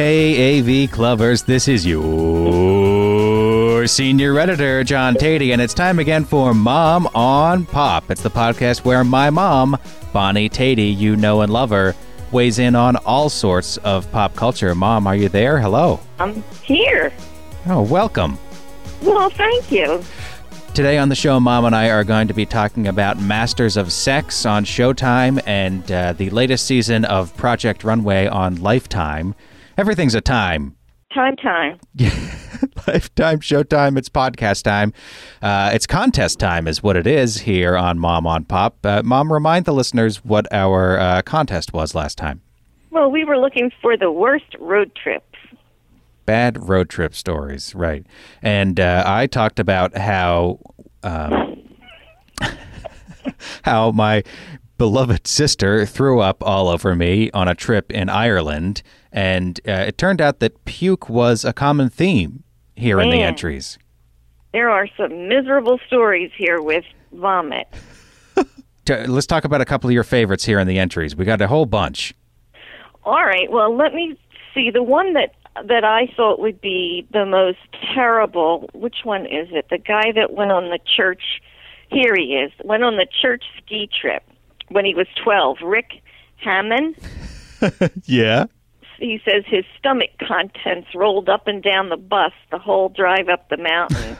Hey, AV Clubbers, this is your senior editor, John Teti, and it's time again for Mom on Pop. It's the podcast where my mom, Bonnie Teti, you know and love her, weighs in on all sorts of pop culture. Mom, are you there? Hello. I'm here. Oh, welcome. Well, thank you. Today on the show, Mom and I are going to be talking about Masters of Sex on Showtime and uh, the latest season of Project Runway on Lifetime. Everything's a time. Time, time. Lifetime, Showtime, it's podcast time. Uh, it's contest time, is what it is here on Mom on Pop. Uh, Mom, remind the listeners what our uh, contest was last time. Well, we were looking for the worst road trips. Bad road trip stories, right. And uh, I talked about how. Um, how my beloved sister threw up all over me on a trip in Ireland, and uh, it turned out that puke was a common theme here in the entries. There are some miserable stories here with vomit. Let's talk about a couple of your favorites here in the entries. We got a whole bunch. All right. Well, let me see. The one that that I thought would be the most terrible. Which one is it? The guy that went on the church. Here he is. Went on the church ski trip when he was twelve. Rick Hammond. Yeah. He says his stomach contents rolled up and down the bus the whole drive up the mountain.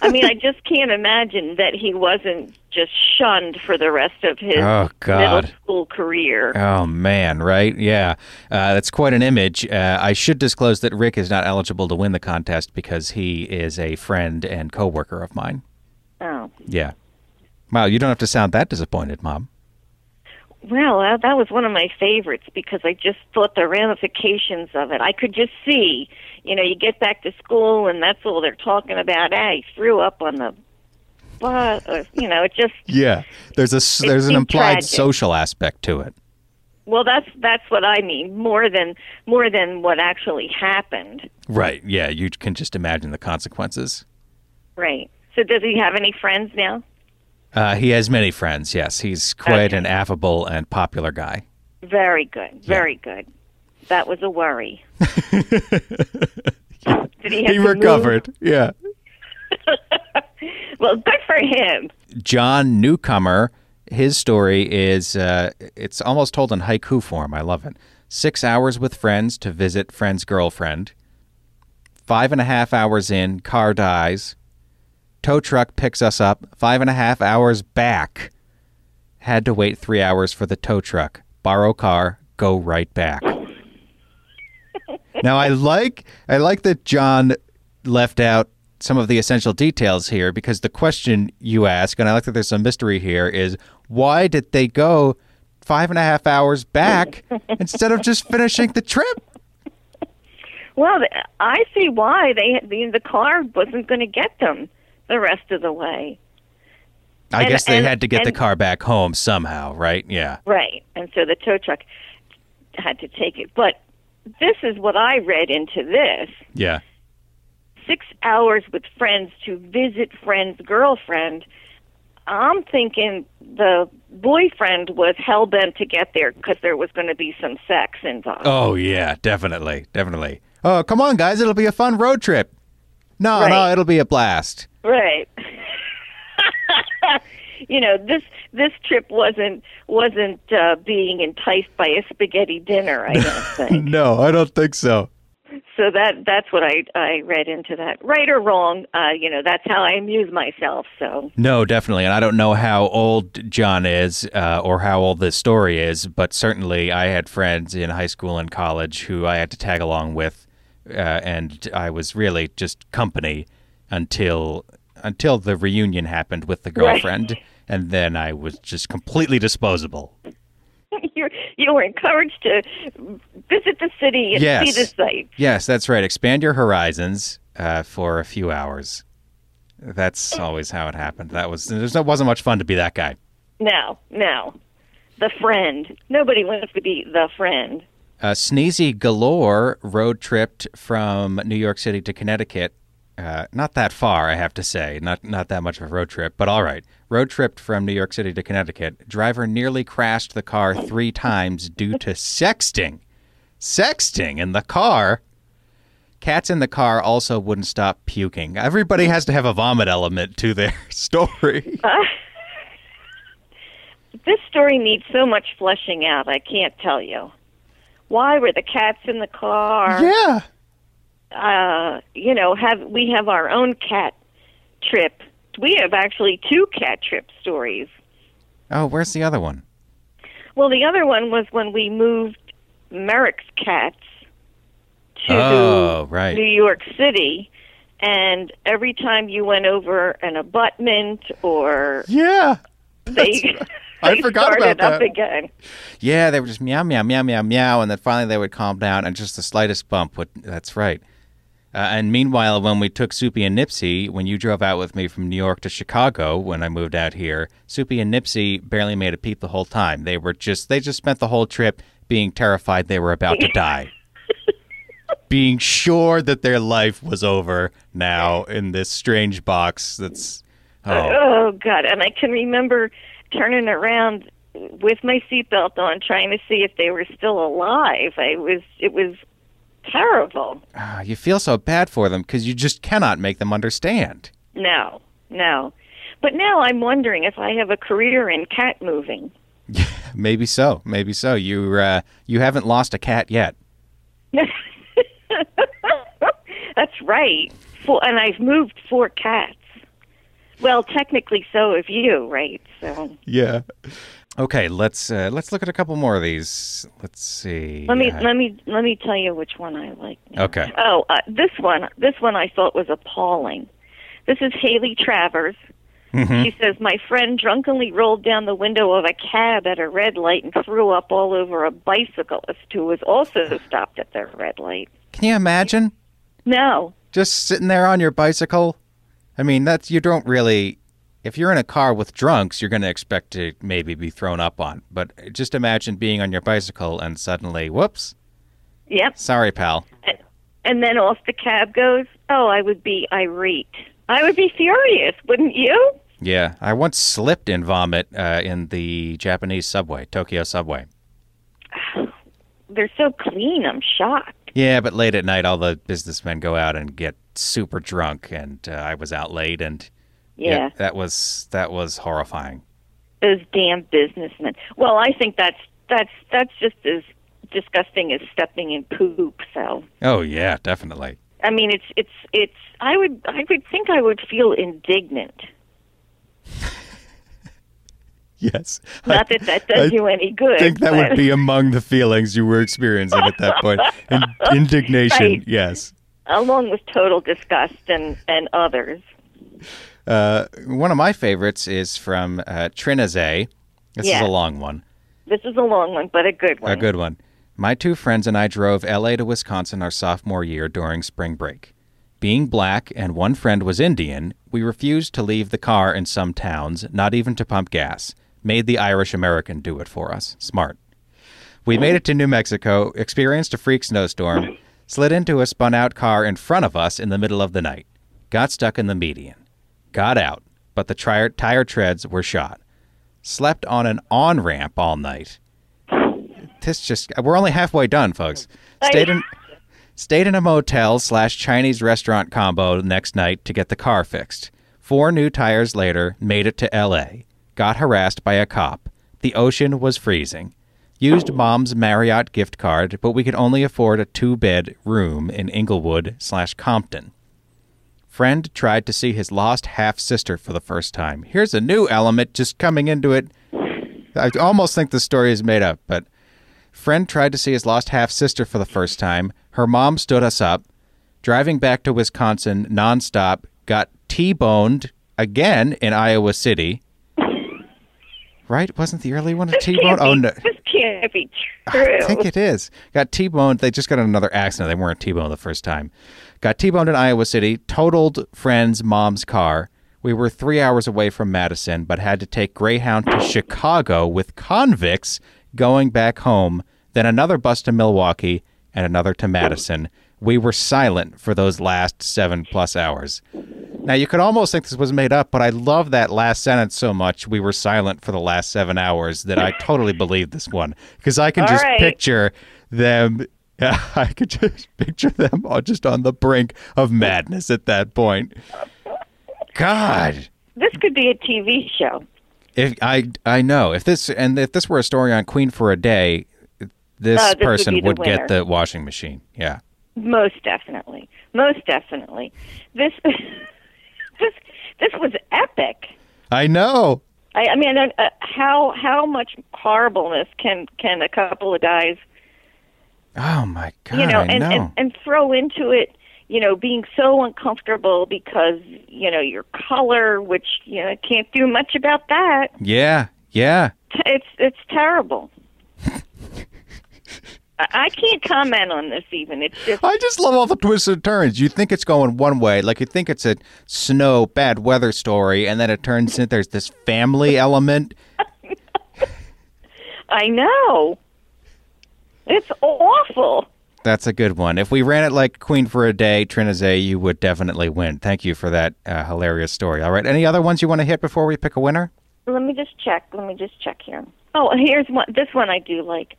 I mean, I just can't imagine that he wasn't just shunned for the rest of his Oh, God. middle school career. Oh man, right? Yeah, uh, that's quite an image. Uh, I should disclose that Rick is not eligible to win the contest because he is a friend and coworker of mine. Oh, Yeah. Wow, you don't have to sound that disappointed, Mom. Well, that, that was one of my favorites because I just thought the ramifications of it. I could just see, you know, you get back to school and that's all they're talking about. Ah, he threw up on the bus, or, you know, it just Yeah, there's a there's an implied tragic. social aspect to it. Well, that's that's what I mean. More than more than what actually happened. Right. Yeah, you can just imagine the consequences. Right. So does he have any friends now? Uh, he has many friends. Yes, he's quite Okay. an affable and popular guy. Very good. Very good. That was a worry. Did he have He to move? recovered. Yeah. Well, good for him. John Newcomer, his story is uh, it's almost told in haiku form. I love it. Six hours with friends to visit friend's girlfriend. Five and a half hours in, car dies. Tow truck picks us up. Five and a half hours back. Had to wait three hours for the tow truck. Borrow car, go right back. now I like I like that John left out some of the essential details here because the question you ask, and I like that there's some mystery here, is why did they go five and a half hours back instead of just finishing the trip? Well, I see why they the, the car wasn't going to get them the rest of the way. I And- guess they and- had to get the car back home somehow, right? Yeah. Right. And so the tow truck had to take it. But this is what I read into this. Yeah. six hours with friends to visit friend's girlfriend. I'm thinking the boyfriend was hell bent to get there because there was going to be some sex involved. Oh yeah, definitely, definitely. Oh, come on, guys! It'll be a fun road trip. No, no, it'll be a blast. Right. you know this this trip wasn't wasn't uh, being enticed by a spaghetti dinner. I don't think. No, I don't think so. so that that's what I I read into that. Right or wrong, uh, you know that's how I amuse myself. So No, definitely, and I don't know how old John is uh, or how old this story is, but certainly I had friends in high school and college who I had to tag along with, uh, and I was really just company until until the reunion happened with the girlfriend, and then I was just completely disposable. you you were encouraged to visit the city and Yes. see the sights. Yes, that's right. Expand your horizons uh, for a few hours. That's always how it happened. That was there's wasn't much fun to be that guy. No, no, the friend. Nobody wants to be the friend. Uh, Sneezy Galore road tripped from New York City to Connecticut. Uh, not that far, I have to say. Not not that much of a road trip, but all right. Road tripped from New York City to Connecticut. Driver nearly crashed the car three times due to sexting. Sexting in the car. Cats in the car also wouldn't stop puking. Everybody has to have a vomit element to their story. This story needs so much fleshing out. I can't tell you. Why were the cats in the car? yeah. Uh, you know, have we have our own cat trip. We have actually two cat trip stories. Oh, where's the other one? Well, the other one was when we moved Merrick's cats to Oh, right. New York City, and every time you went over an abutment or Yeah. they, I they forgot about up that. again. Yeah, they were just meow, meow, meow, meow, meow, and then finally they would calm down, and just the slightest bump would. That's right. Uh, and meanwhile, when we took Soupy and Nipsey, when you drove out with me from New York to Chicago, when I moved out here, Soupy and Nipsey barely made a peep the whole time. They were just, they just spent the whole trip being terrified they were about to die, being sure that their life was over now in this strange box. That's oh, Oh God! And I can remember turning around with my seatbelt on, trying to see if they were still alive. I was. It was terrible. ah, you feel so bad for them because you just cannot make them understand. No, no. But now I'm wondering if I have a career in cat moving. Maybe so. Maybe so. You uh, you haven't lost a cat yet. That's right. Four, and I've moved four cats. Well, technically, so have you, right? So Yeah. Okay, let's uh, let's look at a couple more of these. Let's see. let me Uh, let me let me tell you which one I like. now. Okay. Oh, uh, this one this one I thought was appalling. This is Haley Travers. Mhm. She says my friend drunkenly rolled down the window of a cab at a red light and threw up all over a bicyclist who was also stopped at the red light. Can you imagine No, just sitting there on your bicycle? I mean, that's you don't really. If you're in a car with drunks, you're going to expect to maybe be thrown up on. But just imagine being on your bicycle and suddenly, whoops, yep. sorry, pal. and then off the cab goes. Oh, I would be irate. I would be furious, wouldn't you? Yeah, I once slipped in vomit uh, in the Japanese subway, Tokyo subway. They're so clean. I'm shocked. Yeah, but late at night, all the businessmen go out and get super drunk, and uh, I was out late, and Yeah, that was that was horrifying. those damn businessmen. Well, I think that's that's that's just as disgusting as stepping in poop. So, Oh yeah, definitely. I mean, it's it's it's. I would I would think I would feel indignant. Yes, Not that that does I you any good. I think that but- would be among the feelings you were experiencing at that point. In- indignation, Right. yes. Along with total disgust and and others. Uh, one of my favorites is from uh, Trinazay. This Yeah. is a long one. This is a long one, but a good one. A good one. My two friends and I drove LA to Wisconsin our sophomore year during spring break. Being black and one friend was Indian, we refused to leave the car in some towns, not even to pump gas. Made the Irish American do it for us. Smart. We made it to New Mexico, experienced a freak snowstorm, slid into a spun out car in front of us in the middle of the night, got stuck in the median, got out, but the tri- tire treads were shot, slept on an on ramp all night. This just, we're only halfway done, folks. Stayed in, stayed in a motel slash Chinese restaurant combo next night to get the car fixed. Four new tires later, made it to LA. Got harassed by a cop. The ocean was freezing. Used mom's Marriott gift card, but we could only afford a two bed room in Inglewood slash Compton. Friend tried to see his lost half sister for the first time. Here's a new element just coming into it. I almost think the story is made up, but friend tried to see his lost half sister for the first time. Her mom stood us up. Driving back to Wisconsin nonstop, got T boned again in Iowa City. Right? Wasn't the early one a T bone? Can't Oh no. This can't be ah, true. I think it is. Got T boned. They just got another accident. They weren't T boned the first time. Got T boned in Iowa City. Totaled friend's mom's car. We were three hours away from Madison, but had to take Greyhound to Chicago with convicts going back home. Then another bus to Milwaukee and another to Madison. We were silent for those last seven plus hours. Now you could almost think this was made up, but I love that last sentence so much. We were silent for the last seven hours that I totally believe this one because I can All just right. picture them Yeah, I could just picture them all just on the brink of madness at that point. God. This could be a TV show. If I I know if this and if this were a story on Queen for a day, this, Uh, this person the would get the washing machine. Yeah. Most definitely. Most definitely. This this this was epic. I know. I, I mean, uh, how how much horribleness can can a couple of guys, Oh my god. you know, and, know. and and throw into it, you know, being so uncomfortable because you know your color, which you know can't do much about that. yeah. Yeah. It's it's terrible. I can't comment on this even. It's just I just love all the twists and turns. You think it's going one way, like you think it's a snow, bad weather story, and then it turns into there's this family element. I know. It's awful. That's a good one. If we ran it like Queen for a Day, Trinazay, you would definitely win. Thank you for that uh, hilarious story. All right. Any other ones you want to hit before we pick a winner? Let me just check. Let me just check here. Oh, here's one. This one I do like.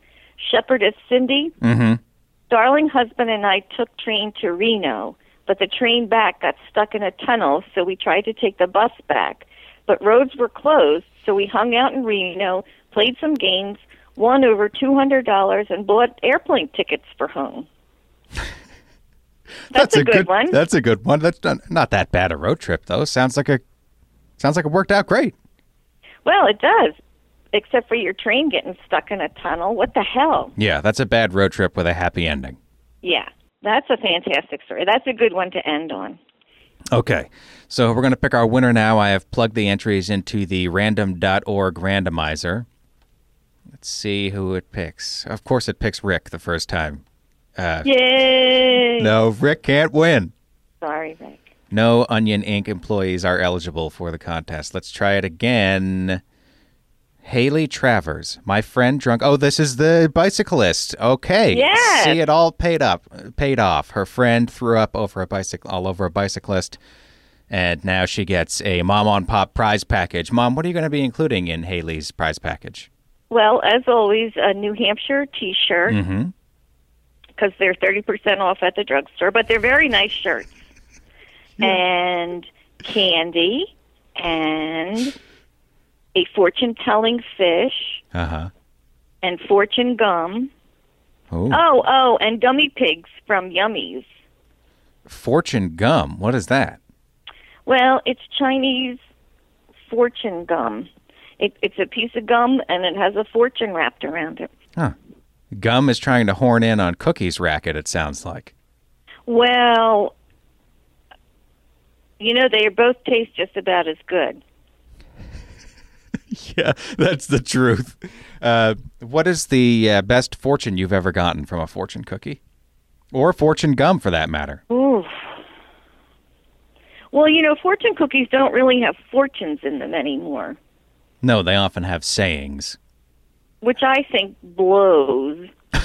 Shepherdess Cindy. Mm-hmm. Darling husband and I took train to Reno, but the train back got stuck in a tunnel, so we tried to take the bus back. But roads were closed, so we hung out in Reno, played some games, won over two hundred dollars, and bought airplane tickets for home. That's, a, good, one. That's a good one. That's not, not that bad a road trip though. Sounds like a sounds like it worked out great. Well, it does, except for your train getting stuck in a tunnel. What the hell? Yeah, that's a bad road trip with a happy ending. Yeah, that's a fantastic story. That's a good one to end on. Okay. So we're going to pick our winner now. I have plugged the entries into the random.org randomizer. Let's see who it picks. Of course, it picks Rick the first time. Uh, Yay! no, Rick can't win. Sorry, Rick. No Onion Inc. employees are eligible for the contest. Let's try it again. Haley Travers, my friend drunk. Oh, this is the bicyclist. Okay. Yes. See, it all paid up, paid off. Her friend threw up over a bicycle, all over a bicyclist, and now she gets a mom on pop prize package. Mom, what are you going to be including in Haley's prize package? Well, as always, a New Hampshire T-shirt Mm-hmm. because they're thirty percent off at the drugstore, but they're very nice shirts. And candy and a fortune-telling fish Uh huh. and fortune gum. Oh, Oh, oh, and gummy pigs from Yummies. fortune gum. What is that? Well, it's Chinese fortune gum. It, it's a piece of gum and it has a fortune wrapped around it. Huh. Gum is trying to horn in on Cookie's racket. It sounds like. Well, you know, they both taste just about as good. Yeah, that's the truth. Uh, what is the uh, best fortune you've ever gotten from a fortune cookie? Or fortune gum, for that matter. Ooh. Well, you know, fortune cookies don't really have fortunes in them anymore, No, they often have sayings. which I think blows.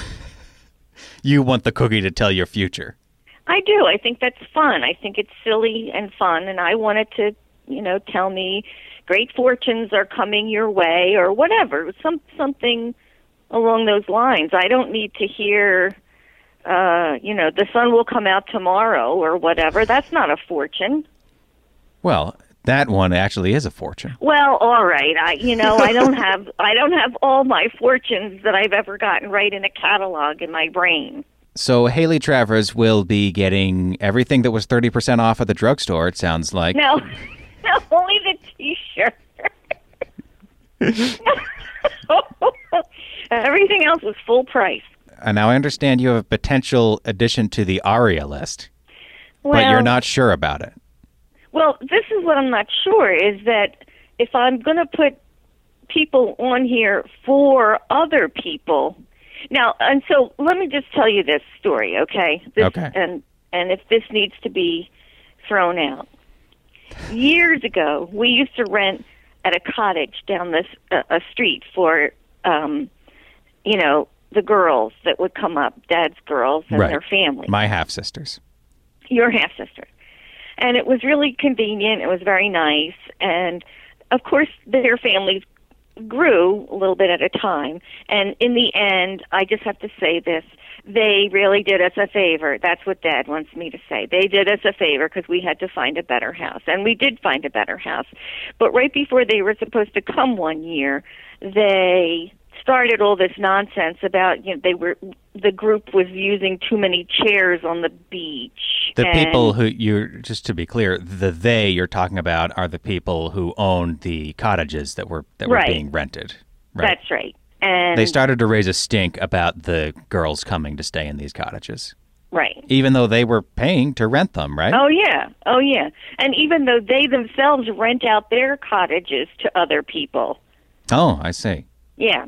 You want the cookie to tell your future. I do. I think that's fun. I think it's silly and fun, and I want it to, you know, tell me great fortunes are coming your way or whatever, some something along those lines. I don't need to hear, uh, you know, the sun will come out tomorrow or whatever. That's not a fortune. Well, that one actually is a fortune. Well, all right. I, you know, I don't have, I don't have all my fortunes that I've ever gotten right in a catalog in my brain. So Haley Travers will be getting everything that was 30% off at the drugstore, it sounds like. No, no, only the T-shirt. Everything else was full price. Uh, now, I understand you have a potential addition to the Arya list, Well, but you're not sure about it. Well, this is what I'm not sure is that if I'm going to put people on here for other people. Now, and so let me just tell you this story, okay? This, Okay. And and if this needs to be thrown out. Years ago, we used to rent at a cottage down this uh, a street for um you know, the girls that would come up, dad's girls and Right. their family My half sisters. your half sister. And it was really convenient. It was very nice. And of course, their families grew a little bit at a time. And in the end, I just have to say this they really did us a favor. That's what Dad wants me to say. They did us a favor because we had to find a better house, and we did find a better house. But right before they were supposed to come one year, they started all this nonsense about you know they were the group was using too many chairs on the beach. The people who you just to be clear, the they you're talking about are the people who owned the cottages that were that were Right. being rented. Right. That's right. And they started to raise a stink about the girls coming to stay in these cottages, right. even though they were paying to rent them, right? Oh yeah, oh yeah. And even though they themselves rent out their cottages to other people. Oh, I see. Yeah.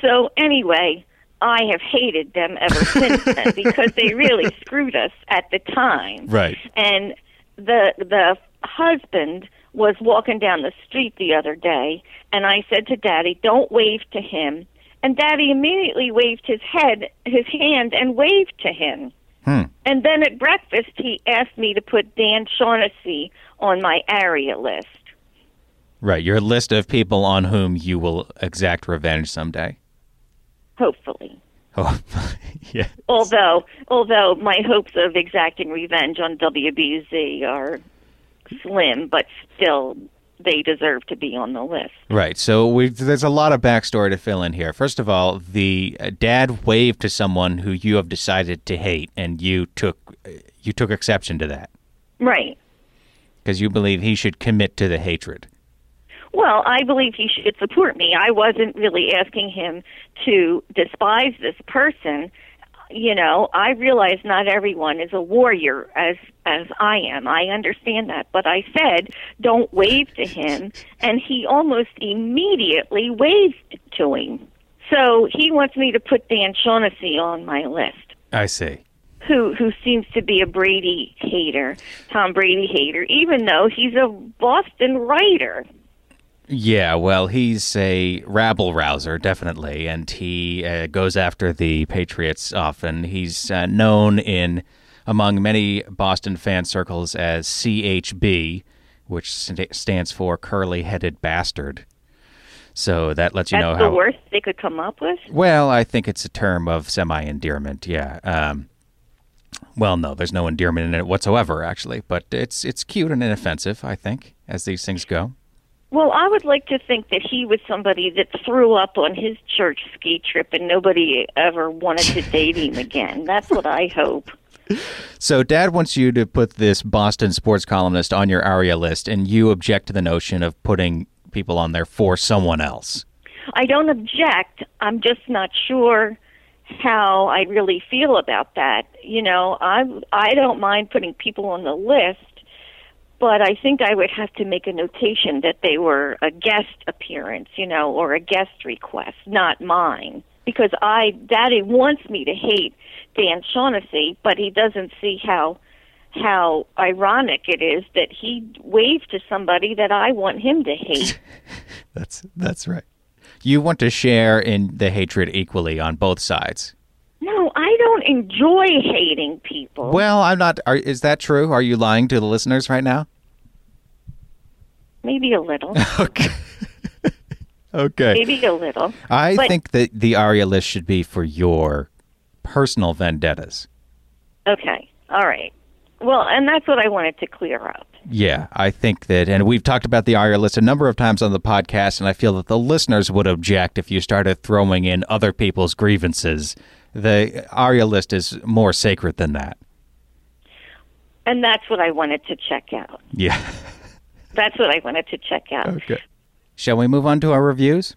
So anyway, I have hated them ever since then because they really screwed us at the time. Right. And the the husband was walking down the street the other day and I said to Daddy, "Don't wave to him." And Daddy immediately waved his head, his hand and waved to him. Hmm. And then at breakfast he asked me to put Dan Shaughnessy on my Arya list. Right. Your list of people on whom you will exact revenge someday. Hopefully. Oh, yeah. although although my hopes of exacting revenge on WBZ are slim, but still they deserve to be on the list. Right. So we there's a lot of backstory to fill in here. First of all, the uh, dad waved to someone who you have decided to hate, and you took you took exception to that Right. because you believe he should commit to the hatred. Well, I believe he should support me. I wasn't really asking him to despise this person. You know, I realize not everyone is a warrior as as I am. I understand that, but I said don't wave to him, and he almost immediately waved to him. So he wants me to put Dan Shaughnessy on my list I see. who who seems to be a Brady hater, Tom Brady hater, even though he's a Boston writer. Yeah, well, he's a rabble rouser, definitely, and he uh, goes after the Patriots often. He's uh, known in among many Boston fan circles as CHB, which st- stands for curly-headed bastard. So that lets you That's know the how. The worst they could come up with. Well, I think it's a term of semi-endearment. Yeah. Um, well, no, there's no endearment in it whatsoever, actually, but it's it's cute and inoffensive. I think, as these things go. Well, I would like to think that he was somebody that threw up on his church ski trip and nobody ever wanted to date him again. That's what I hope. So, Dad wants you to put this Boston sports columnist on your Arya list, and you object to the notion of putting people on there for someone else. I don't object. I'm just not sure how I really feel about that. You know, I I don't mind putting people on the list, but I think I would have to make a notation that they were a guest appearance, you know, or a guest request, not mine. Because I Daddy wants me to hate Dan Shaughnessy, but he doesn't see how how ironic it is that he waved to somebody that I want him to hate. That's that's right. You want to share in the hatred equally on both sides. No, I don't enjoy hating people. Well, I'm not. Are, is that true? Are you lying to the listeners right now? Maybe a little. Okay. okay. Maybe a little. I But- think that the Arya list should be for your personal vendettas. Okay. All right. Well, and that's what I wanted to clear up. Yeah, I think that, and we've talked about the Arya list a number of times on the podcast, and I feel that the listeners would object if you started throwing in other people's grievances. The Arya list is more sacred than that. And that's what I wanted to check out. Yeah. That's what I wanted to check out. Okay. Shall we move on to our reviews?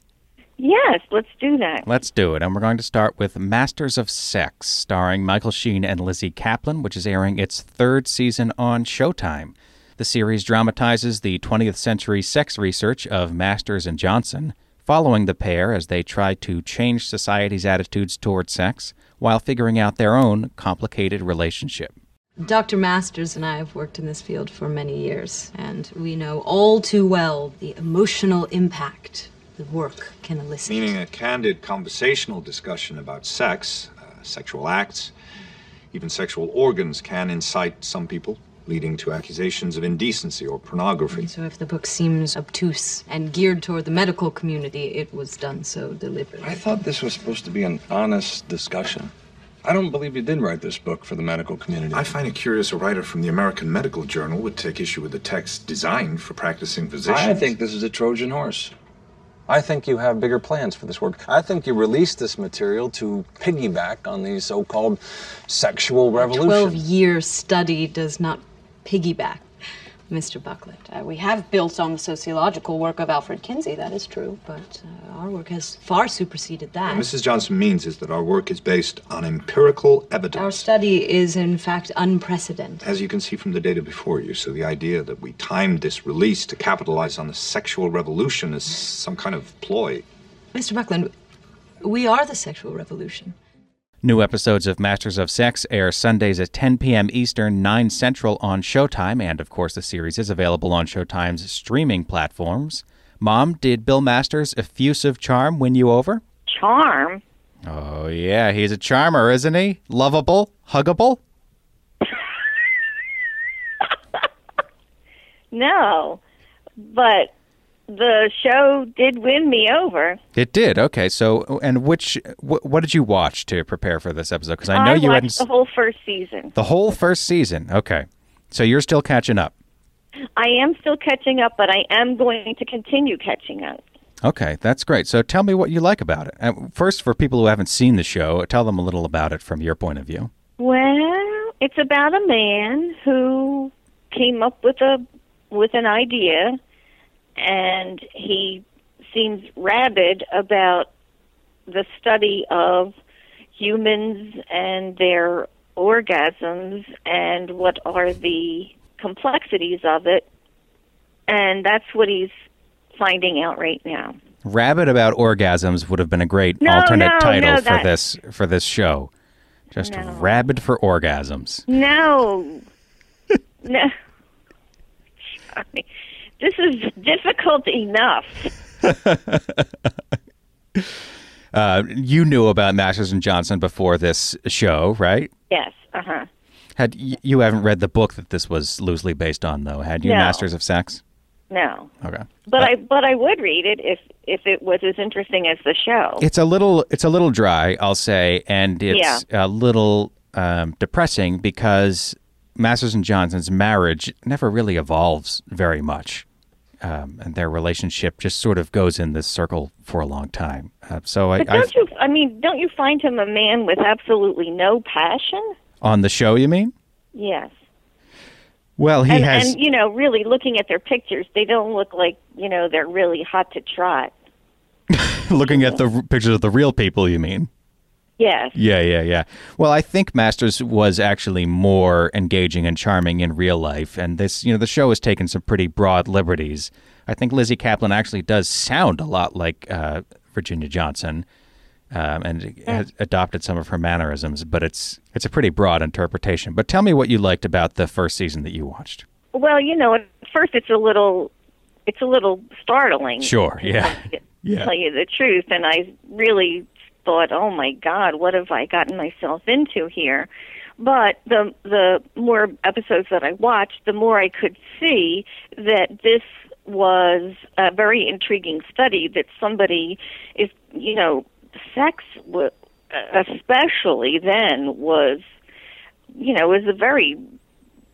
Yes, let's do that. Let's do it. And we're going to start with Masters of Sex, starring Michael Sheen and Lizzy Caplan, which is airing its third season on Showtime. The series dramatizes the 20th century sex research of Masters and Johnson, following the pair as they try to change society's attitudes toward sex while figuring out their own complicated relationship. Dr. Masters and I have worked in this field for many years, and we know all too well the emotional impact the work can elicit. Meaning a candid conversational discussion about sex, uh, sexual acts, even sexual organs can incite some people, leading to accusations of indecency or pornography. So if the book seems obtuse and geared toward the medical community, it was done so deliberately. I thought this was supposed to be an honest discussion. I don't believe you did write this book for the medical community. I find it curious a writer from the American Medical Journal would take issue with the text designed for practicing physicians. I think this is a Trojan horse. I think you have bigger plans for this work. I think you released this material to piggyback on the so called sexual revolution. 12 year study does not piggyback, Mr. Bucklet. Uh, we have built on the sociological work of Alfred Kinsey, that is true, but uh, our work has far superseded that. What Mrs. Johnson means is that our work is based on empirical evidence. Our study is, in fact, unprecedented. As you can see from the data before you, so the idea that we timed this release to capitalize on the sexual revolution is some kind of ploy. Mr. Buckland, we are the sexual revolution. New episodes of Masters of Sex air Sundays at 10 p.m. Eastern, 9 Central on Showtime, and of course, the series is available on Showtime's streaming platforms. Mom, did Bill Masters' effusive charm win you over? Charm? Oh, yeah, he's a charmer, isn't he? Lovable, huggable? No. But the show did win me over. It did. Okay, so and which wh- what did you watch to prepare for this episode? Because I know you watched hadn't the whole first season. the whole first season. Okay, so you're still catching up. I am still catching up, but I am going to continue catching up. Okay, that's great. So tell me what you like about it. First, for people who haven't seen the show, tell them a little about it from your point of view. Well, it's about a man who came up with a with an idea and he seems rabid about the study of humans and their orgasms and what are the complexities of it and that's what he's finding out right now. Rabbit about orgasms would have been a great No, alternate no, title no, for that- this for this show. Just No. rabid for orgasms. No. no. Sorry. This is difficult enough. Uh, you knew about Masters and Johnson before this show, right? Yes. Uh huh. Had y- you haven't read the book that this was loosely based on, though? Had you No. Masters of Sex? No. Okay. But I but I would read it if if it was as interesting as the show. It's a little it's a little dry, I'll say, and it's a little um, depressing because Masters and Johnson's marriage never really evolves very much, um, and their relationship just sort of goes in this circle for a long time. Uh, so I, but don't you? I mean, don't you find him a man with absolutely no passion? on the show, you mean? Yes. Well, he and, has. and you know, really looking at their pictures, they don't look like you know they're really hot to trot. looking at the r- pictures of the real people, you mean? Yes. Yeah, yeah, yeah. Well, I think Masters was actually more engaging and charming in real life, and this, you know, the show has taken some pretty broad liberties. I think Lizzy Caplan actually does sound a lot like uh, Virginia Johnson, um, and has adopted some of her mannerisms, but it's it's a pretty broad interpretation. But tell me what you liked about the first season that you watched. Well, you know, at first it's a little, it's a little startling. Sure, yeah. Yeah. Tell you the truth, and I really thought, oh my God, what have I gotten myself into here? But the the more episodes that I watched, the more I could see that this was a very intriguing study. That somebody is, you know, sex, wa- especially then, was, you know, was a very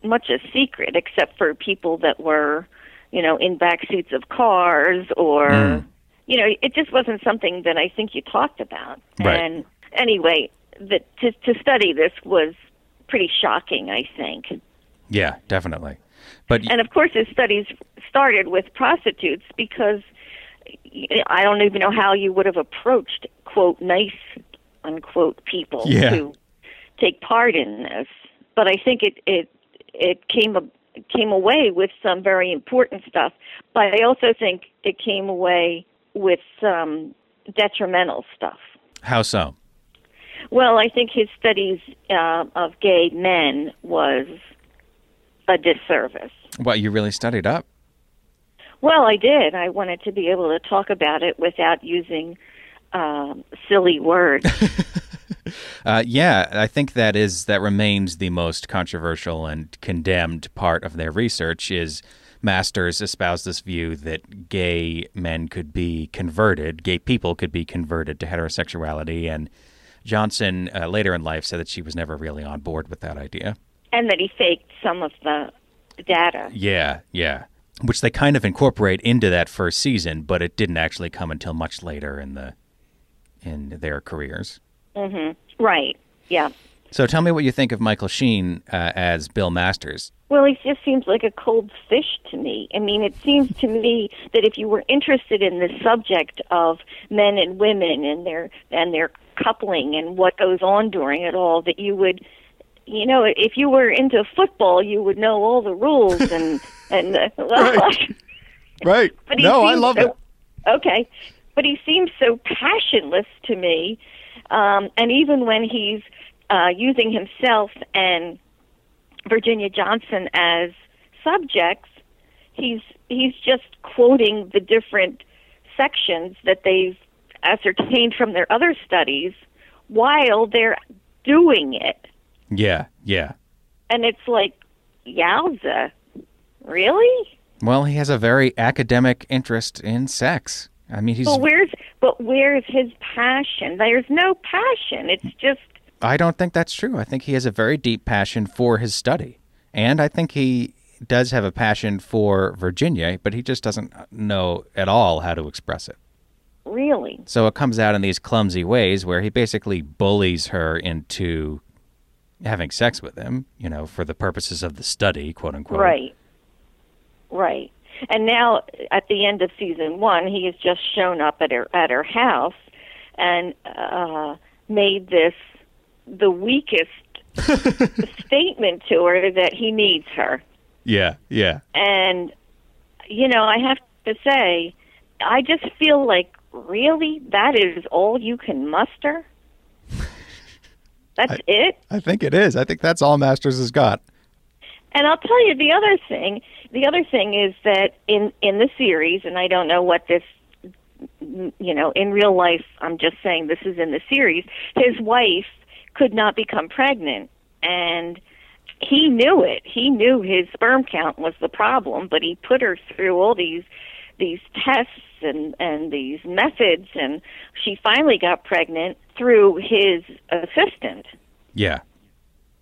much a secret, except for people that were, you know, in back seats of cars or, Mm. You know, it just wasn't something that I think you talked about. Right. And anyway, the, to to study this was pretty shocking, I think. Yeah, definitely. But And of course, his studies started with prostitutes because I don't even know how you would have approached quote nice unquote people Yeah. to take part in this. But I think it it it came came away with some very important stuff. But I also think it came away with some detrimental stuff. how so? Well, I think his studies uh, of gay men was a disservice. Well, you really studied up? Well, I did. I wanted to be able to talk about it without using um, silly words. Uh, yeah, I think that is that remains the most controversial and condemned part of their research. Is Masters espoused this view that gay men could be converted, gay people could be converted to heterosexuality, and Johnson uh, later in life said that she was never really on board with that idea. And that he faked some of the data. Yeah, yeah. Which they kind of incorporate into that first season, but it didn't actually come until much later in the in their careers. Mm-hmm. Right. Yeah. So tell me what you think of Michael Sheen uh, as Bill Masters. Well, he just seems like a cold fish to me. I mean, it seems to me that if you were interested in the subject of men and women and their and their coupling and what goes on during it all, that you would, you know, if you were into football, you would know all the rules and and uh, well, Right. But he love so, Okay, but he seems so passionless to me, um, and even when he's uh, using himself and Virginia Johnson as subjects, he's he's just quoting the different sections that they've ascertained from their other studies while they're doing it, Yeah, yeah. and it's like, yowza, really? Well, he has a very academic interest in sex. I mean, he's. But where's but where's his passion? There's no passion. It's just I don't think that's true. I think he has a very deep passion for his study. And I think he does have a passion for Virginia, but he just doesn't know at all how to express it. really So it comes out in these clumsy ways where he basically bullies her into having sex with him, you know, for the purposes of the study, quote unquote. right, right. And now at the end of season one, he has just shown up at her at her house and uh, made this the weakest statement to her that he needs her. Yeah, yeah. And you know, I have to say, I just feel like really that is all you can muster. That's it. I think it is. I think that's all Masters has got. And I'll tell you the other thing. The other thing is that in in the series, and I don't know what this, you know, in real life. I'm just saying this is in the series. His wife could not become pregnant, and he knew it. He knew his sperm count was the problem, but he put her through all these these tests and and these methods, and she finally got pregnant through his assistant Yeah.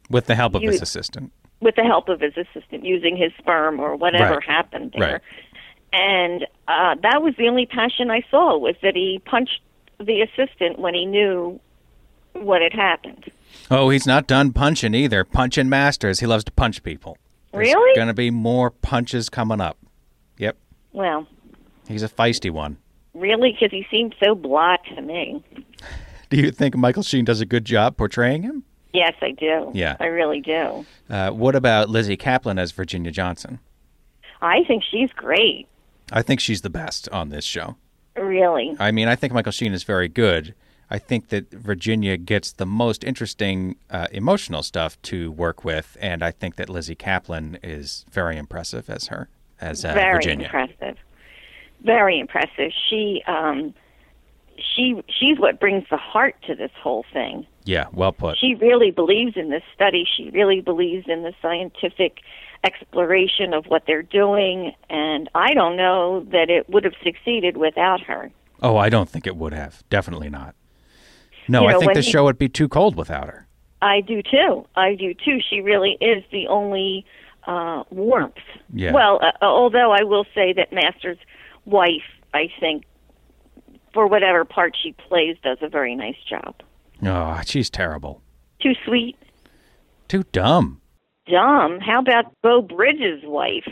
With the help of You- his assistant. with the help of his assistant using his sperm or whatever Right. happened there. Right. And uh, that was the only passion I saw was that he punched the assistant when he knew what had happened. Oh, he's not done punching either. Punching Masters. He loves to punch people. Really? There's Really? going to be more punches coming up. Yep. Well, He's a feisty one. really, because he seemed so blah to me. Do you think Michael Sheen does a good job portraying him? Yes, I do. Yeah. I really do. Uh, what about Lizzy Caplan as Virginia Johnson? I think she's great. I think she's the best on this show. Really. I mean, I think Michael Sheen is very good. I think that Virginia gets the most interesting uh, emotional stuff to work with, and I think that Lizzy Caplan is very impressive as her as uh, Very Virginia. impressive. Very impressive. She um she she's what brings the heart to this whole thing. Yeah, well put. she really believes in this study. She really believes in the scientific exploration of what they're doing, and I don't know that it would have succeeded without her. Oh, I don't think it would have. Definitely not. No, You I think the he- show would be too cold without her. I do too. I do too. She really is the only uh, warmth. Yeah. Well, uh, although I will say that Master's wife, I think, for whatever part she plays, does a very nice job. Oh, she's terrible. Too sweet, Too dumb. dumb. How about Beau Bridges' wife?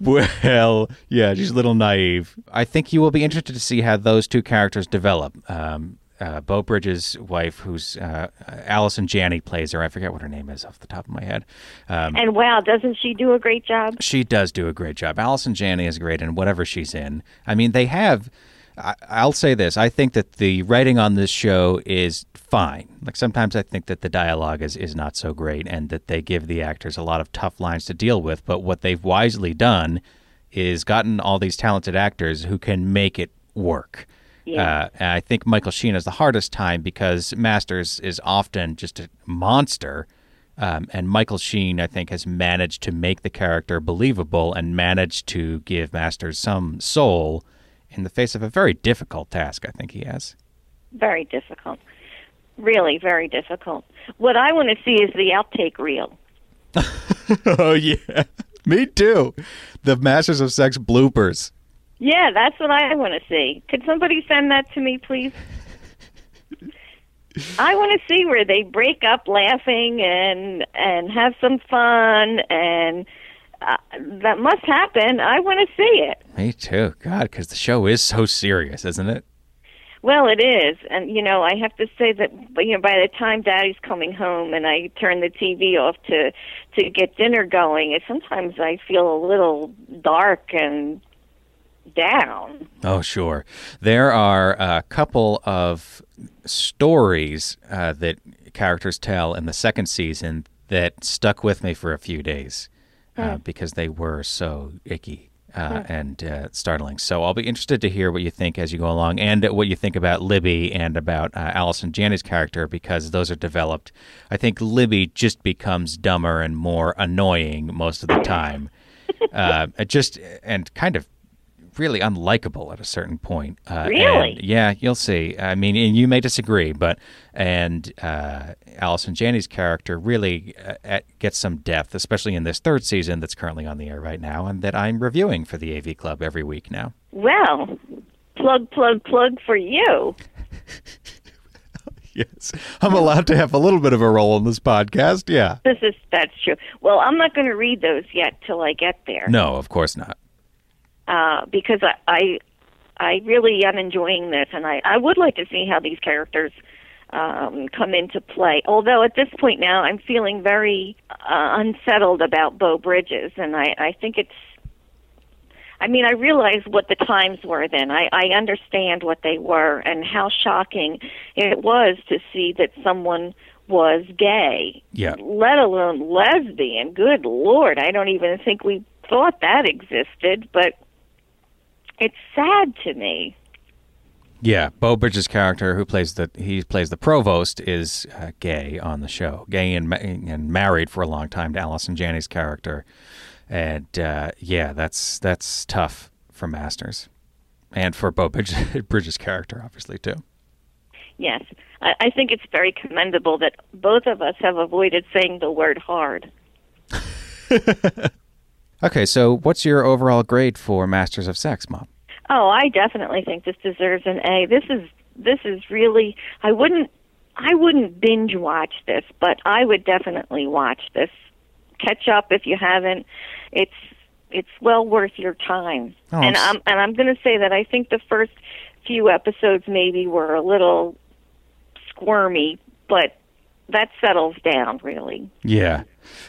Well, yeah, she's a little naive. I think you will be interested to see how those two characters develop. Um, uh, Beau Bridges' wife, who's uh, Allison Janney, plays her. I forget what her name is off the top of my head. Um, And wow, doesn't she do a great job? she does do a great job. Allison Janney is great in whatever she's in. I mean, they have. I, I'll say this: I think that the writing on this show is fine. Like sometimes I think that the dialogue is is not so great, and that they give the actors a lot of tough lines to deal with. But what they've wisely done is gotten all these talented actors who can make it work. Yeah. Uh, and I think Michael Sheen has the hardest time because Masters is often just a monster. Um, and Michael Sheen, I think, has managed to make the character believable and managed to give Masters some soul in the face of a very difficult task, I think he has. Very difficult. Really, very difficult. What I want to see is the outtake reel. oh, yeah. Me too. The Masters of Sex bloopers. Yeah, that's what I want to see. Could somebody send that to me, please? I want to see where they break up laughing and and have some fun and uh, that must happen. I want to see it. Me too. God, because the show is so serious, isn't it? Well, it is, and you know, I have to say that you know, by the time Daddy's coming home and I turn the TV off to to get dinner going, it sometimes I feel a little dark and down. Oh, sure. There are a couple of stories uh, that characters tell in the second season that stuck with me for a few days uh, because they were so icky. Uh, and uh, startling. So I'll be interested to hear what you think as you go along, and what you think about Libby and about uh, Allison Janney's character, because those are developed. I think Libby just becomes dumber and more annoying most of the time, uh, just and kind of really unlikable at a certain point. Uh, Really? and- yeah, you'll see. I mean, and you may disagree, but and uh, Allison Janney's character really uh, at, gets some depth, especially in this third season that's currently on the air right now, and that I'm reviewing for the AV Club every week now. Well, plug, plug, plug for you. Yes, I'm allowed to have a little bit of a role in this podcast. Yeah. This is that's true. Well, I'm not going to read those yet till I get there. No, of course not. Uh, because I, I I really am enjoying this, and I I would like to see how these characters um, come into play. Although at this point now, I'm feeling very uh, unsettled about Beau Bridges, and I I think it's. I mean, I realize what the times were then. I, I understand what they were and how shocking it was to see that someone was gay, Yeah. let alone lesbian. Good Lord, I don't even think we thought that existed, but it's sad to me. Yeah, Beau Bridges' character, who plays the he plays the provost, is uh, gay on the show, gay and ma- and married for a long time to Allison Janney's character, and uh, yeah, that's that's tough for Masters, and for Beau Bridges, Bridges' character, obviously too. Yes, I, I think it's very commendable that both of us have avoided saying the word hard. Okay, so what's your overall grade for Masters of Sex, Mom? Oh, I definitely think this deserves an A. This is this is really I wouldn't I wouldn't binge watch this, but I would definitely watch this. Catch up if you haven't. It's it's well worth your time. Oh, and I'm and I'm going to say that I think the first few episodes maybe were a little squirmy, but that settles down really. Yeah,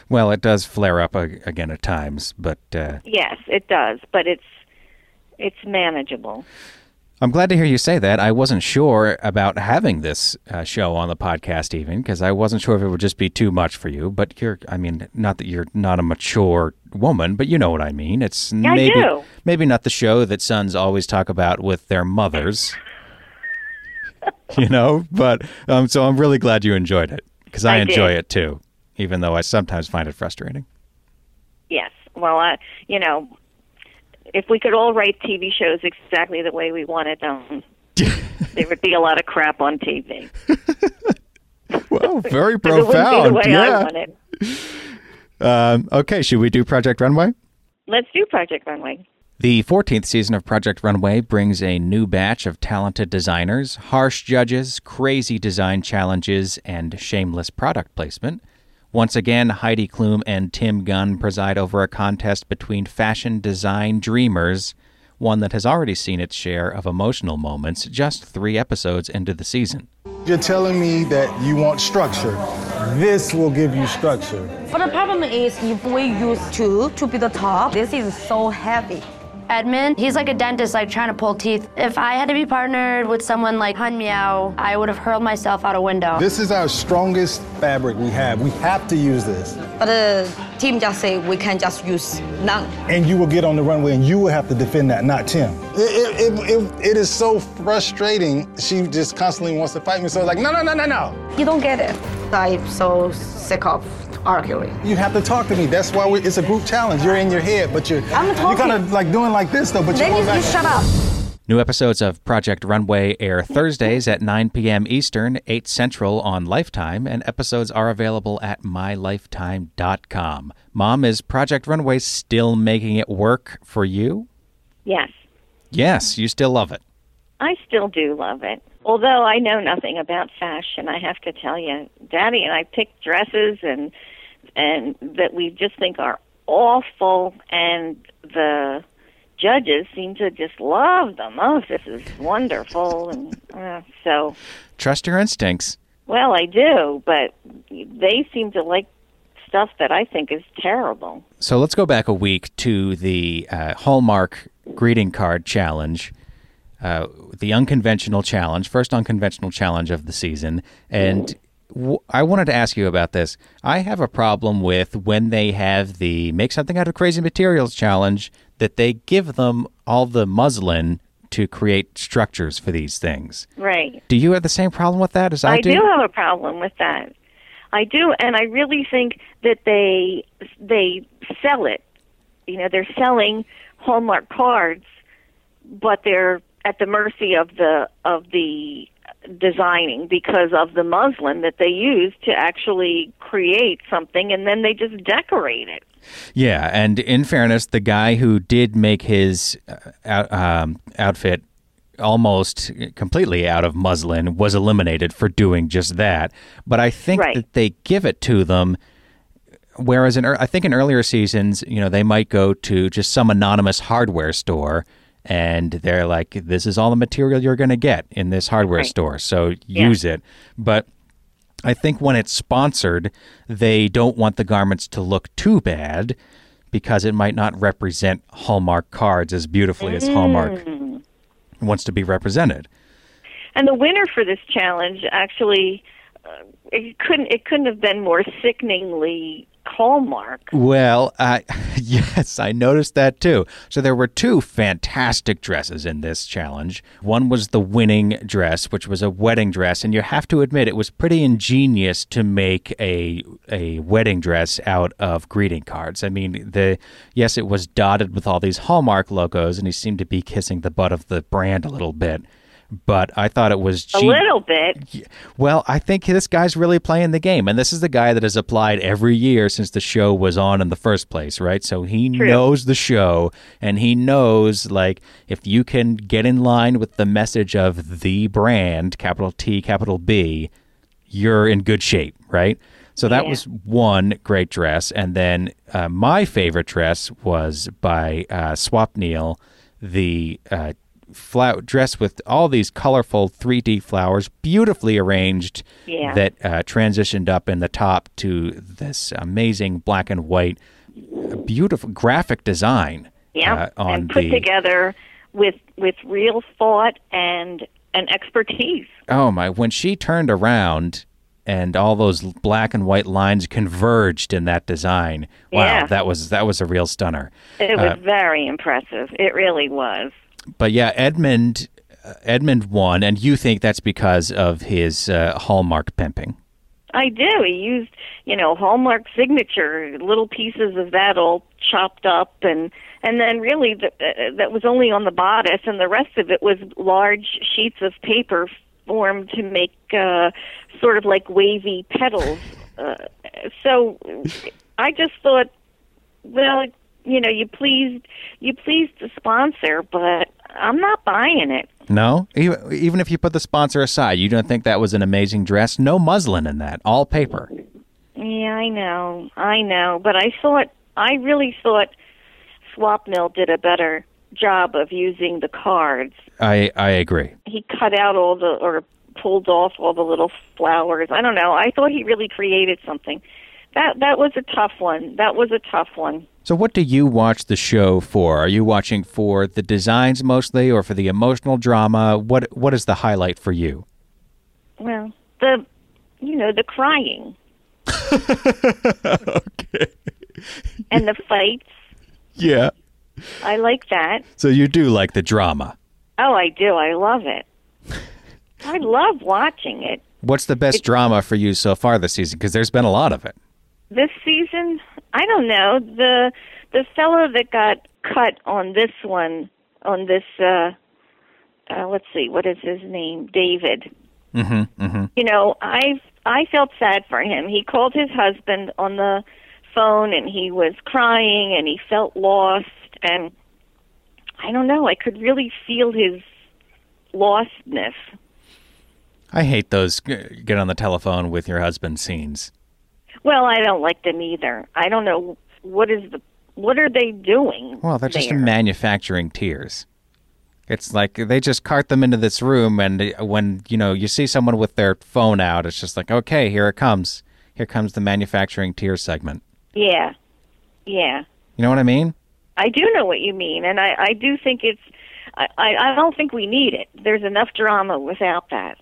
well, it does flare up again at times, but uh, Yes, it does, but it's it's manageable. I'm glad to hear you say that. I wasn't sure about having this uh, show on the podcast, even because I wasn't sure if it would just be too much for you. But you're, I mean, not that you're not a mature woman, but you know what I mean. It's I maybe do. maybe not the show that sons always talk about with their mothers. you know, but um, so I'm really glad you enjoyed it because I, I enjoy did. it too, even though I sometimes find it frustrating. Yes. Well, uh, you know, if we could all write TV shows exactly the way we wanted them, there would be a lot of crap on TV. Well, very But it wouldn't be the profound. way I Yeah. want it. Um, okay, should we do Project Runway? Let's do Project Runway. The 14th season of Project Runway brings a new batch of talented designers, harsh judges, crazy design challenges, and shameless product placement. Once again, Heidi Klum and Tim Gunn preside over a contest between fashion design dreamers, one that has already seen its share of emotional moments just three episodes into the season. You're telling me that you want structure. This will give you structure. But the problem is if we use two to be the top, this is so heavy. Edmund, he's like a dentist, like trying to pull teeth. If I had to be partnered with someone like Han Miao, I would have hurled myself out a window. This is our strongest fabric we have. We have to use this. But the team just say we can just use none. And you will get on the runway and you will have to defend that, not Tim. It, it, it, it, it is so frustrating. She just constantly wants to fight me. So it's like, no, no, no, no, no. You don't get it. I'm so sick of arguing. You have to talk to me. That's why we, it's a group challenge. You're in your head, but you're I'm you're kind of like doing like this though. But Then you're you, you shut up. New episodes of Project Runway air Thursdays at 9 p.m. Eastern, 8 Central on Lifetime, and episodes are available at mylifetime.com. Mom, is Project Runway still making it work for you? Yes, Yes, you still love it. I still do love it. Although I know nothing about fashion, I have to tell you, Daddy and I pick dresses and and that we just think are awful, and the judges seem to just love them. Oh, this is wonderful, and uh, so Trust your instincts. well, I do, but they seem to like stuff that I think is terrible. So let's go back a week to the uh, Hallmark greeting card challenge, uh, the unconventional challenge, first unconventional challenge of the season. And w- I wanted to ask you about this. I have a problem with when they have the make something out of crazy materials challenge that they give them all the muslin to create structures for these things. Right. Do you have the same problem with that as I, do? I do have a problem with that. I do, and I really think that they they sell it. You know, they're selling Hallmark cards, but they're at the mercy of the of the designing because of the muslin that they use to actually create something, and then they just decorate it. Yeah, and in fairness, the guy who did make his uh, um, outfit almost completely out of muslin was eliminated for doing just that. But I think Right. that they give it to them. Whereas in, I think in earlier seasons, you know, they might go to just some anonymous hardware store, and they're like, "This is all the material you're going to get in this hardware Right. store, so use it." But I think when it's sponsored, they don't want the garments to look too bad because it might not represent Hallmark cards as beautifully as Hallmark wants to be represented. And the winner for this challenge actually uh, it couldn't it couldn't have been more sickeningly Hallmark. Well, yes, I noticed that too. So there were two fantastic dresses in this challenge. One was the winning dress, which was a wedding dress, and you have to admit it was pretty ingenious to make a a wedding dress out of greeting cards. I mean, the yes, it was dotted with all these Hallmark logos, and he seemed to be kissing the butt of the brand a little bit. But I thought it was A little bit. well, I think this guy's really playing the game, and this is the guy that has applied every year since the show was on in the first place, right? So he True. knows the show, and he knows like if you can get in line with the message of the brand, capital T, capital B, you're in good shape, right? So that Yeah. was one great dress, and then uh, my favorite dress was by uh, Swapnil, the uh, flower dress with all these colorful 3D flowers, beautifully arranged. Yeah. That uh, transitioned up in the top to this amazing black and white, beautiful graphic design. Yeah. uh, on and put the together with with real thought and and expertise. oh my! When she turned around. And all those black and white lines converged in that design. Wow, Yeah. that was that was a real stunner. It was Uh, very impressive. It really was. But yeah, Edmund uh, Edmund won, and you think that's because of his uh, hallmark pimping. I do. He used, you know, Hallmark signature, little pieces of that all chopped up, and and then really the, uh, that was only on the bodice, and the rest of it was large sheets of paper formed to make uh, sort of like wavy petals. Uh, so I just thought, well, you know, you pleased you pleased the sponsor, but I'm not buying it. No, even, even if you put the sponsor aside, you don't think that was an amazing dress? No muslin in that, all paper. Yeah, I know, I know, but I thought, I really thought Swapnil did a better job of using the cards. I I agree. He cut out all the, or pulled off all the little flowers. I don't know. I thought he really created something. That that was a tough one. That was a tough one. So, what do you watch the show for? Are you watching for the designs mostly, or for the emotional drama? What What is the highlight for you? Well, the you know the crying. okay. And the fights. Yeah. I like that. So you do like the drama. Oh, I do. I love it. I love watching it. What's the best drama for you so far this season? Because there's been a lot of it. This season, I don't know the the fellow that got cut on this one on this. uh uh, let's see, what is his name? David. Mm-hmm, mm-hmm. You know, I I felt sad for him. He called his husband on the phone and he was crying and he felt lost and I don't know, I could really feel his lostness. I hate those get on the telephone with your husband scenes. Well, I don't like them either. I don't know what is the what are they doing? Well, they're just manufacturing tears. It's like they just cart them into this room, and uh, when you know you see someone with their phone out, it's just like, okay, here it comes. Here comes the manufacturing tears segment. Yeah, yeah. You know what I mean? I do know what you mean, and I I do think it's. I I don't think we need it. There's enough drama without that.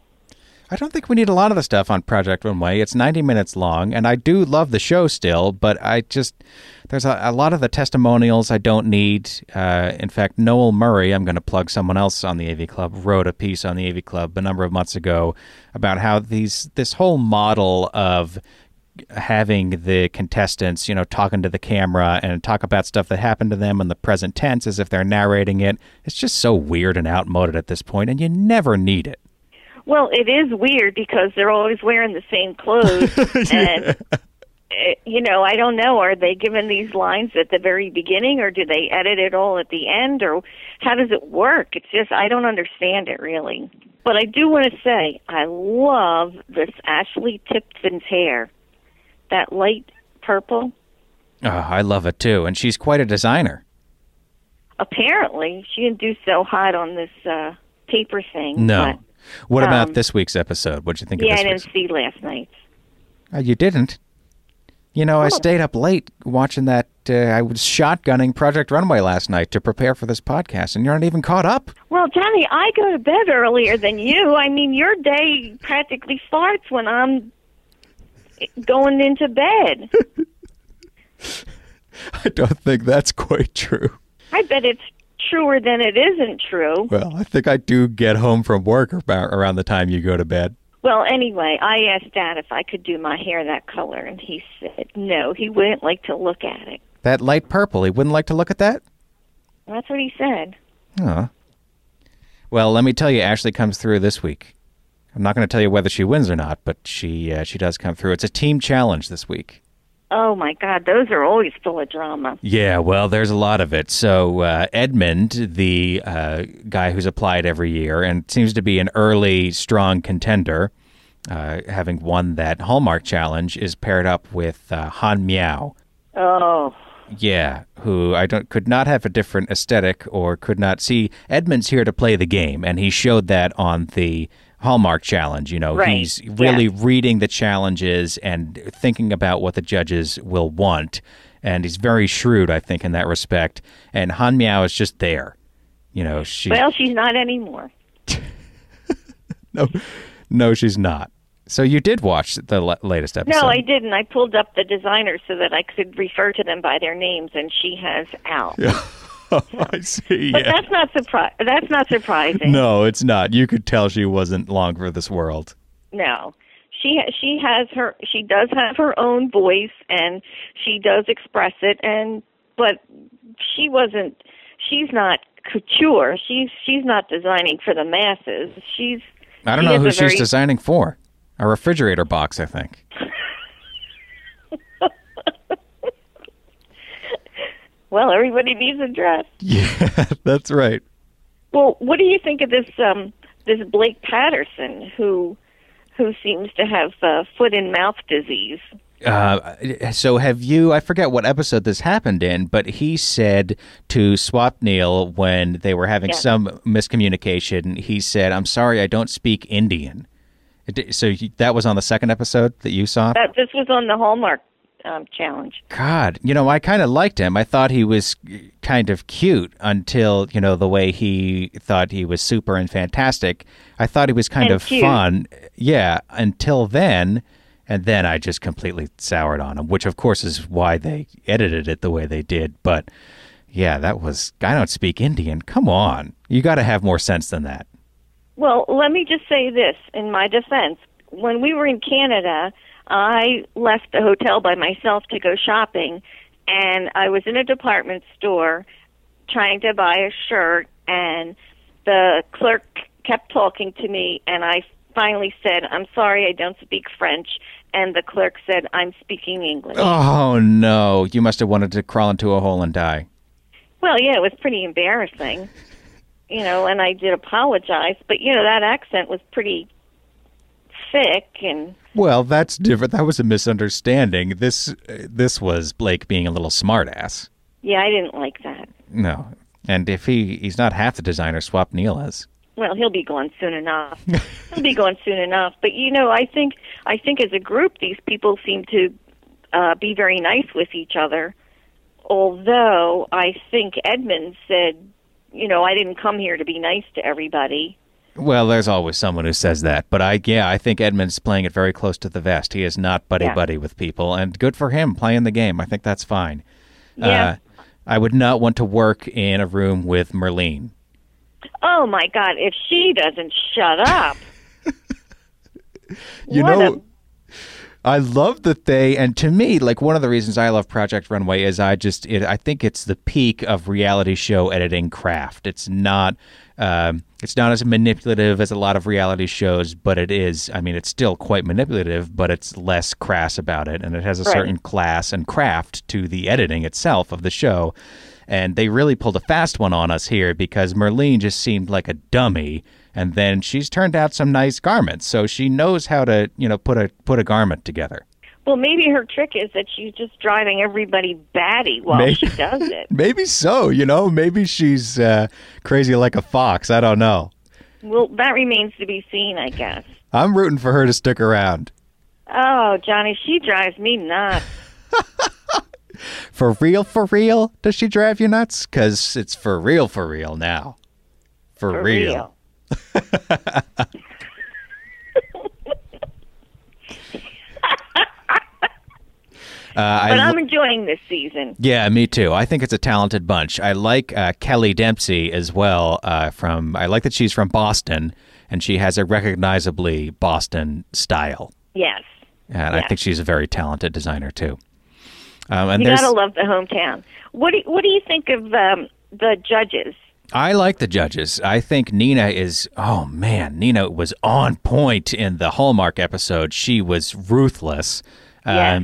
I don't think we need a lot of the stuff on Project Runway. It's 90 minutes long, and I do love the show still, but I just, there's a, a lot of the testimonials I don't need. Uh, in fact, Noel Murray, I'm going to plug someone else on the AV Club, wrote a piece on the AV Club a number of months ago about how these this whole model of having the contestants, you know, talking to the camera and talk about stuff that happened to them in the present tense as if they're narrating it. It's just so weird and outmoded at this point, and you never need it. Well, it is weird because they're always wearing the same clothes, and eh, you know, I don't know. Are they given these lines at the very beginning, or do they edit it all at the end, or how does it work? It's just I don't understand it really. But I do want to say I love this Ashley Tipton's hair, that light purple. Oh, I love it too, and she's quite a designer. Apparently, she didn't do so hot on this uh paper thing. No. but- What about Um, this week's episode? What'd you think yeah, of I didn't week's? see last night. Oh, you didn't. You know, I Oh. stayed up late watching that. Uh, I was shotgunning Project Runway last night to prepare for this podcast, and you're not even caught up. Well, Johnny, I go to bed earlier than you. I mean, your day practically starts when I'm going into bed. I don't think that's quite true. I bet it's truer than it isn't true. Well, I think I do get home from work about around the time you go to bed. Well, anyway, I asked Dad if I could do my hair that color, and he said no, he wouldn't like to look at it. That light purple. He wouldn't like to look at that. That's what he said. Oh. Well, let me tell you, Ashley comes through this week. I'm not going to tell you whether she wins or not, but she uh, she does come through. It's a team challenge this week. Oh my God, those are always full of drama. Yeah, well, there's a lot of it. So uh, Edmund, the uh, guy who's applied every year and seems to be an early, strong contender, uh, having won that Hallmark challenge, is paired up with uh, Han Miao. Oh, Yeah, who I don't could not have a different aesthetic or could not see. Edmund's here to play the game, and he showed that on the Hallmark challenge. You know, Right, he's really yeah. reading the challenges and thinking about what the judges will want, and he's very shrewd, I think, in that respect. And Han Miao is just there. You know, she well, she's not anymore. no, no, she's not. So you did watch the la- latest episode? No, I didn't. I pulled up the designers so that I could refer to them by their names, and she has out. I see. But yeah. that's not surpri- That's not surprising. No, it's not. You could tell she wasn't long for this world. No. She she has her she does have her own voice and she does express it and but she wasn't she's not couture. She's she's not designing for the masses. She's I don't know who she's very- designing for. A refrigerator box, I think. Well, everybody needs a dress. Yeah, that's right. Well, what do you think of this um this Blake Patterson who who seems to have uh, foot and mouth disease? Uh, so have you? I forget what episode this happened in, but he said to Swapnil when they were having Yeah. some miscommunication. He said, "I'm sorry, I don't speak Indian." So that was on the second episode that you saw. That this was on the Hallmark um, challenge. God, you know, I kind of liked him. I thought he was kind of cute until, you know, the way he thought he was super and fantastic. I thought he was kind And of cute. fun. Yeah, until then. And then I just completely soured on him, which of course is why they edited it the way they did. But yeah, that was, I don't speak Indian. Come on. You got to have more sense than that. Well, let me just say this in my defense. When we were in Canada, I left the hotel by myself to go shopping, and I was in a department store trying to buy a shirt, and the clerk kept talking to me, and I finally said, I'm sorry, I don't speak French. And the clerk said, I'm speaking English. Oh, no. You must have wanted to crawl into a hole and die. Well, yeah, it was pretty embarrassing, you know, and I did apologize, but you know that accent was pretty thick, and Well, that's different. That was a misunderstanding. This this was Blake being a little smartass. yeah, I didn't like that. No, and if he he's not half the designer Swapnil is. Well, he'll be gone soon enough. he'll be gone soon enough. But you know, I think I think as a group, these people seem to uh, be very nice with each other. Although I think Edmund said, you know, I didn't come here to be nice to everybody. Well, there's always someone who says that, but I yeah, I think Edmund's playing it very close to the vest. He is not buddy Yeah. buddy with people, and good for him playing the game. I think that's fine. Yeah. Uh, I would not want to work in a room with Merlene. Oh my God! If she doesn't shut up, You What know, a- I love that they, and to me, like one of the reasons I love Project Runway is I just, it, I think it's the peak of reality show editing craft. It's not, um, it's not as manipulative as a lot of reality shows, but it is. I mean, it's still quite manipulative, but it's less crass about it, and it has a Right. certain class and craft to the editing itself of the show. And they really pulled a fast one on us here because Merlene just seemed like a dummy, and then she's turned out some nice garments, so she knows how to, you know, put a put a garment together. Well, maybe her trick is that she's just driving everybody batty while Maybe. she does it. Maybe so, you know. Maybe she's uh, crazy like a fox. I don't know. Well, that remains to be seen, I guess. I'm rooting for her to stick around. Oh, Johnny, she drives me nuts. For real, for real, does she drive you nuts? Because it's for real, for real now. For, For real. real. Uh, I But lo- I'm enjoying this season. Yeah, me too. I think it's a talented bunch. I like uh, Kelly Dempsey as well. Uh, from I like that she's from Boston and she has a recognizably Boston style, Yes. and I think she's a very talented designer too. Um, and You there's, gotta love the hometown. What do What do you think of um, the judges? I like the judges. I think Nina is. Oh man, Nina was on point in the Hallmark episode. She was ruthless. Um, Yes.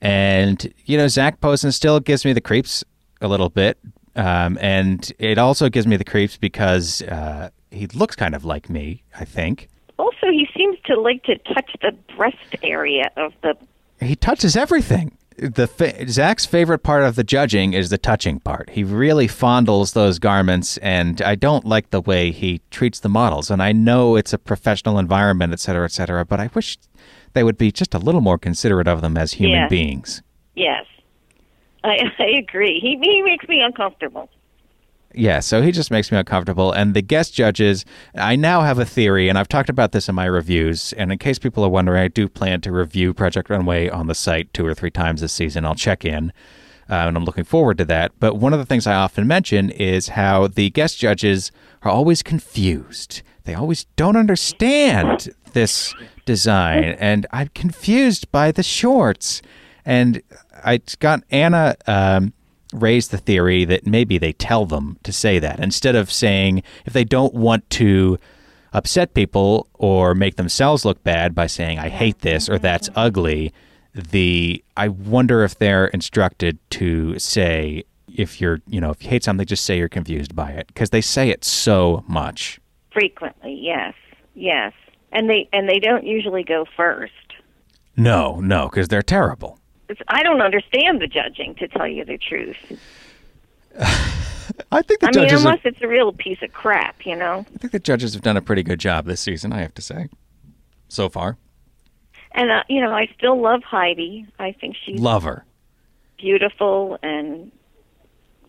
And you know, Zac Posen still gives me the creeps a little bit. Um, and it also gives me the creeps because uh, he looks kind of like me. I think Also, he seems to like to touch the breast area of the. he touches everything. The fa- Zac's favorite part of the judging is the touching part. He really fondles those garments, and I don't like the way he treats the models. And I know it's a professional environment, et cetera, et cetera, but I wish they would be just a little more considerate of them as human Yeah. beings. Yes, I, I agree. He he makes me uncomfortable. Yeah, so he just makes me uncomfortable. And the guest judges, I now have a theory, and I've talked about this in my reviews. And in case people are wondering, I do plan to review Project Runway on the site two or three times this season. I'll check in, uh, and I'm looking forward to that. But one of the things I often mention is how the guest judges are always confused. They always don't understand this design, and I'm confused by the shorts. And I got Anna. Um, raised the theory that maybe they tell them to say that instead of saying if they don't want to upset people or make themselves look bad by saying I hate this or that's ugly the I wonder if they're instructed to say if you're you know if you hate something just say you're confused by it because they say it so much Frequently, yes, yes, and they and they don't usually go first. no no because they're terrible It's, I don't understand the judging, to tell you the truth. I think the I mean, unless have, it's a real piece of crap, you know. I think the judges have done a pretty good job this season I have to say so far And uh, you know, I still love Heidi. I think she's Love her. beautiful, and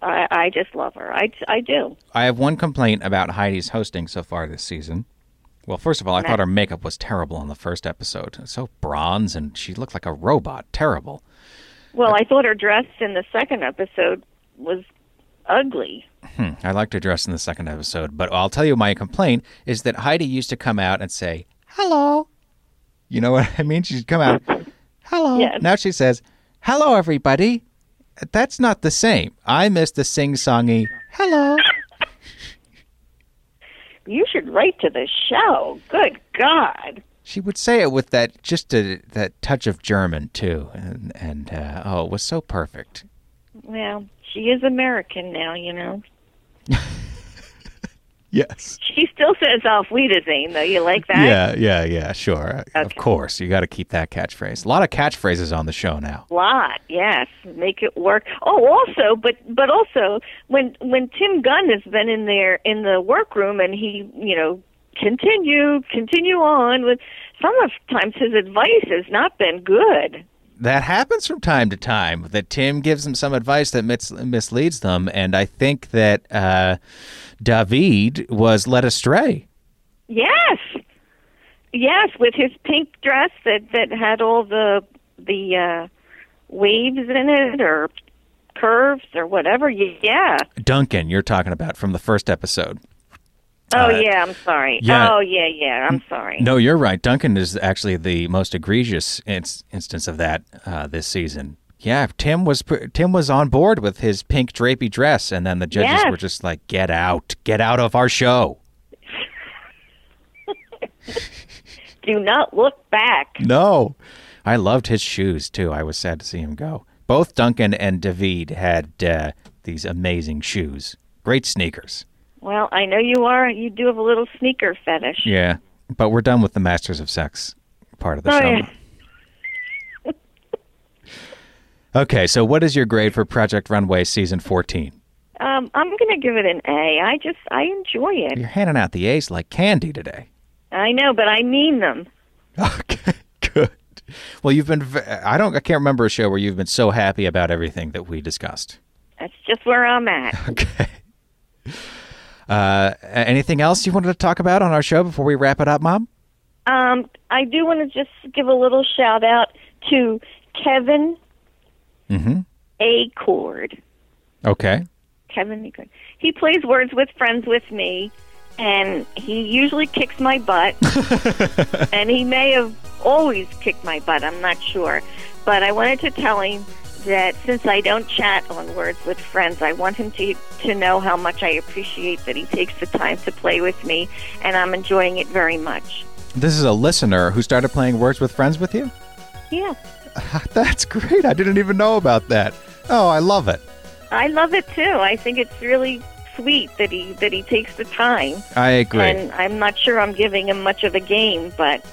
I, I just love her. I, I do. I have one complaint about Heidi's hosting so far this season. Well, first of all, I thought her makeup was terrible on the first episode. So bronze, and she looked like a robot. Terrible. Well, I thought her dress in the second episode was ugly. Hmm, I liked her dress in the second episode, but I'll tell you my complaint is that Heidi used to come out and say, hello. You know what I mean? She'd come out, hello. Yes. Now she says, hello, everybody. That's not the same. I miss the sing songy, hello. You should write to the show. Good God. She would say it with that just a, that touch of German too, and and uh, oh, it was so perfect. Well, she is American now, you know. Yes. She still says oh, Auf Wiedersehen, though. You like that? Yeah, yeah, yeah. Sure, of course. You got to keep that catchphrase. A lot of catchphrases on the show now. A lot yes make it work oh also but but also when when tim gunn has been in there in the workroom and he you know continue continue on with sometimes his advice has not been good That happens from time to time. That Tim gives them some advice that mis- misleads them, and I think that uh, David was led astray. yes yes with his pink dress that that had all the the uh waves in it or curves or whatever yeah Duncan, you're talking about from the first episode. Oh Uh, yeah i'm sorry yeah. oh yeah yeah i'm sorry No, you're right. Duncan is actually the most egregious ins- instance of that uh, this season. Yeah, Tim was Tim was on board with his pink drapey dress, and then the judges Yes. were just like, "Get out, get out of our show." do not look back No, I loved his shoes too. I was sad to see him go. Both Duncan and David had uh, these amazing shoes, great sneakers. Well, I know you are. You do have a little sneaker fetish. Yeah, but we're done with the Masters of Sex part of the Oh, show. yeah. Okay, so what is your grade for Project Runway season 14? Um, I'm going to give it an A. I just I enjoy it. You're handing out the A's like candy today. I know, but I mean them. Okay, good. Well, you've been I don't I can't remember a show where you've been so happy about everything that we discussed. That's just where I'm at. Okay. Uh, anything else you wanted to talk about on our show before we wrap it up, Mom? Um, I do want to just give a little shout out to Kevin Mm-hmm. Acord. Okay. Kevin Acord. He plays Words with Friends with me, and he usually kicks my butt. and he may have always kicked my butt. I'm not sure, but I wanted to tell him that since I don't chat on Words with Friends, I want him to to know how much I appreciate that he takes the time to play with me, and I'm enjoying it very much. This is a listener who started playing Words with Friends with you? Yeah, That's great. I didn't even know about that. Oh, I love it. I love it too. I think it's really sweet that he that he takes the time. I agree. And I'm not sure I'm giving him much of a game, but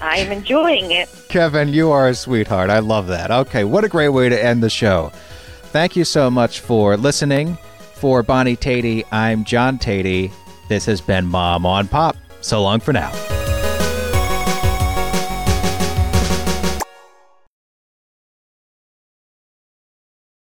I'm enjoying it. Kevin, you are a sweetheart. I love that. Okay, what a great way to end the show. Thank you so much for listening. For Bonnie Teti, I'm John Teti. This has been Mom on Pop. So long for now.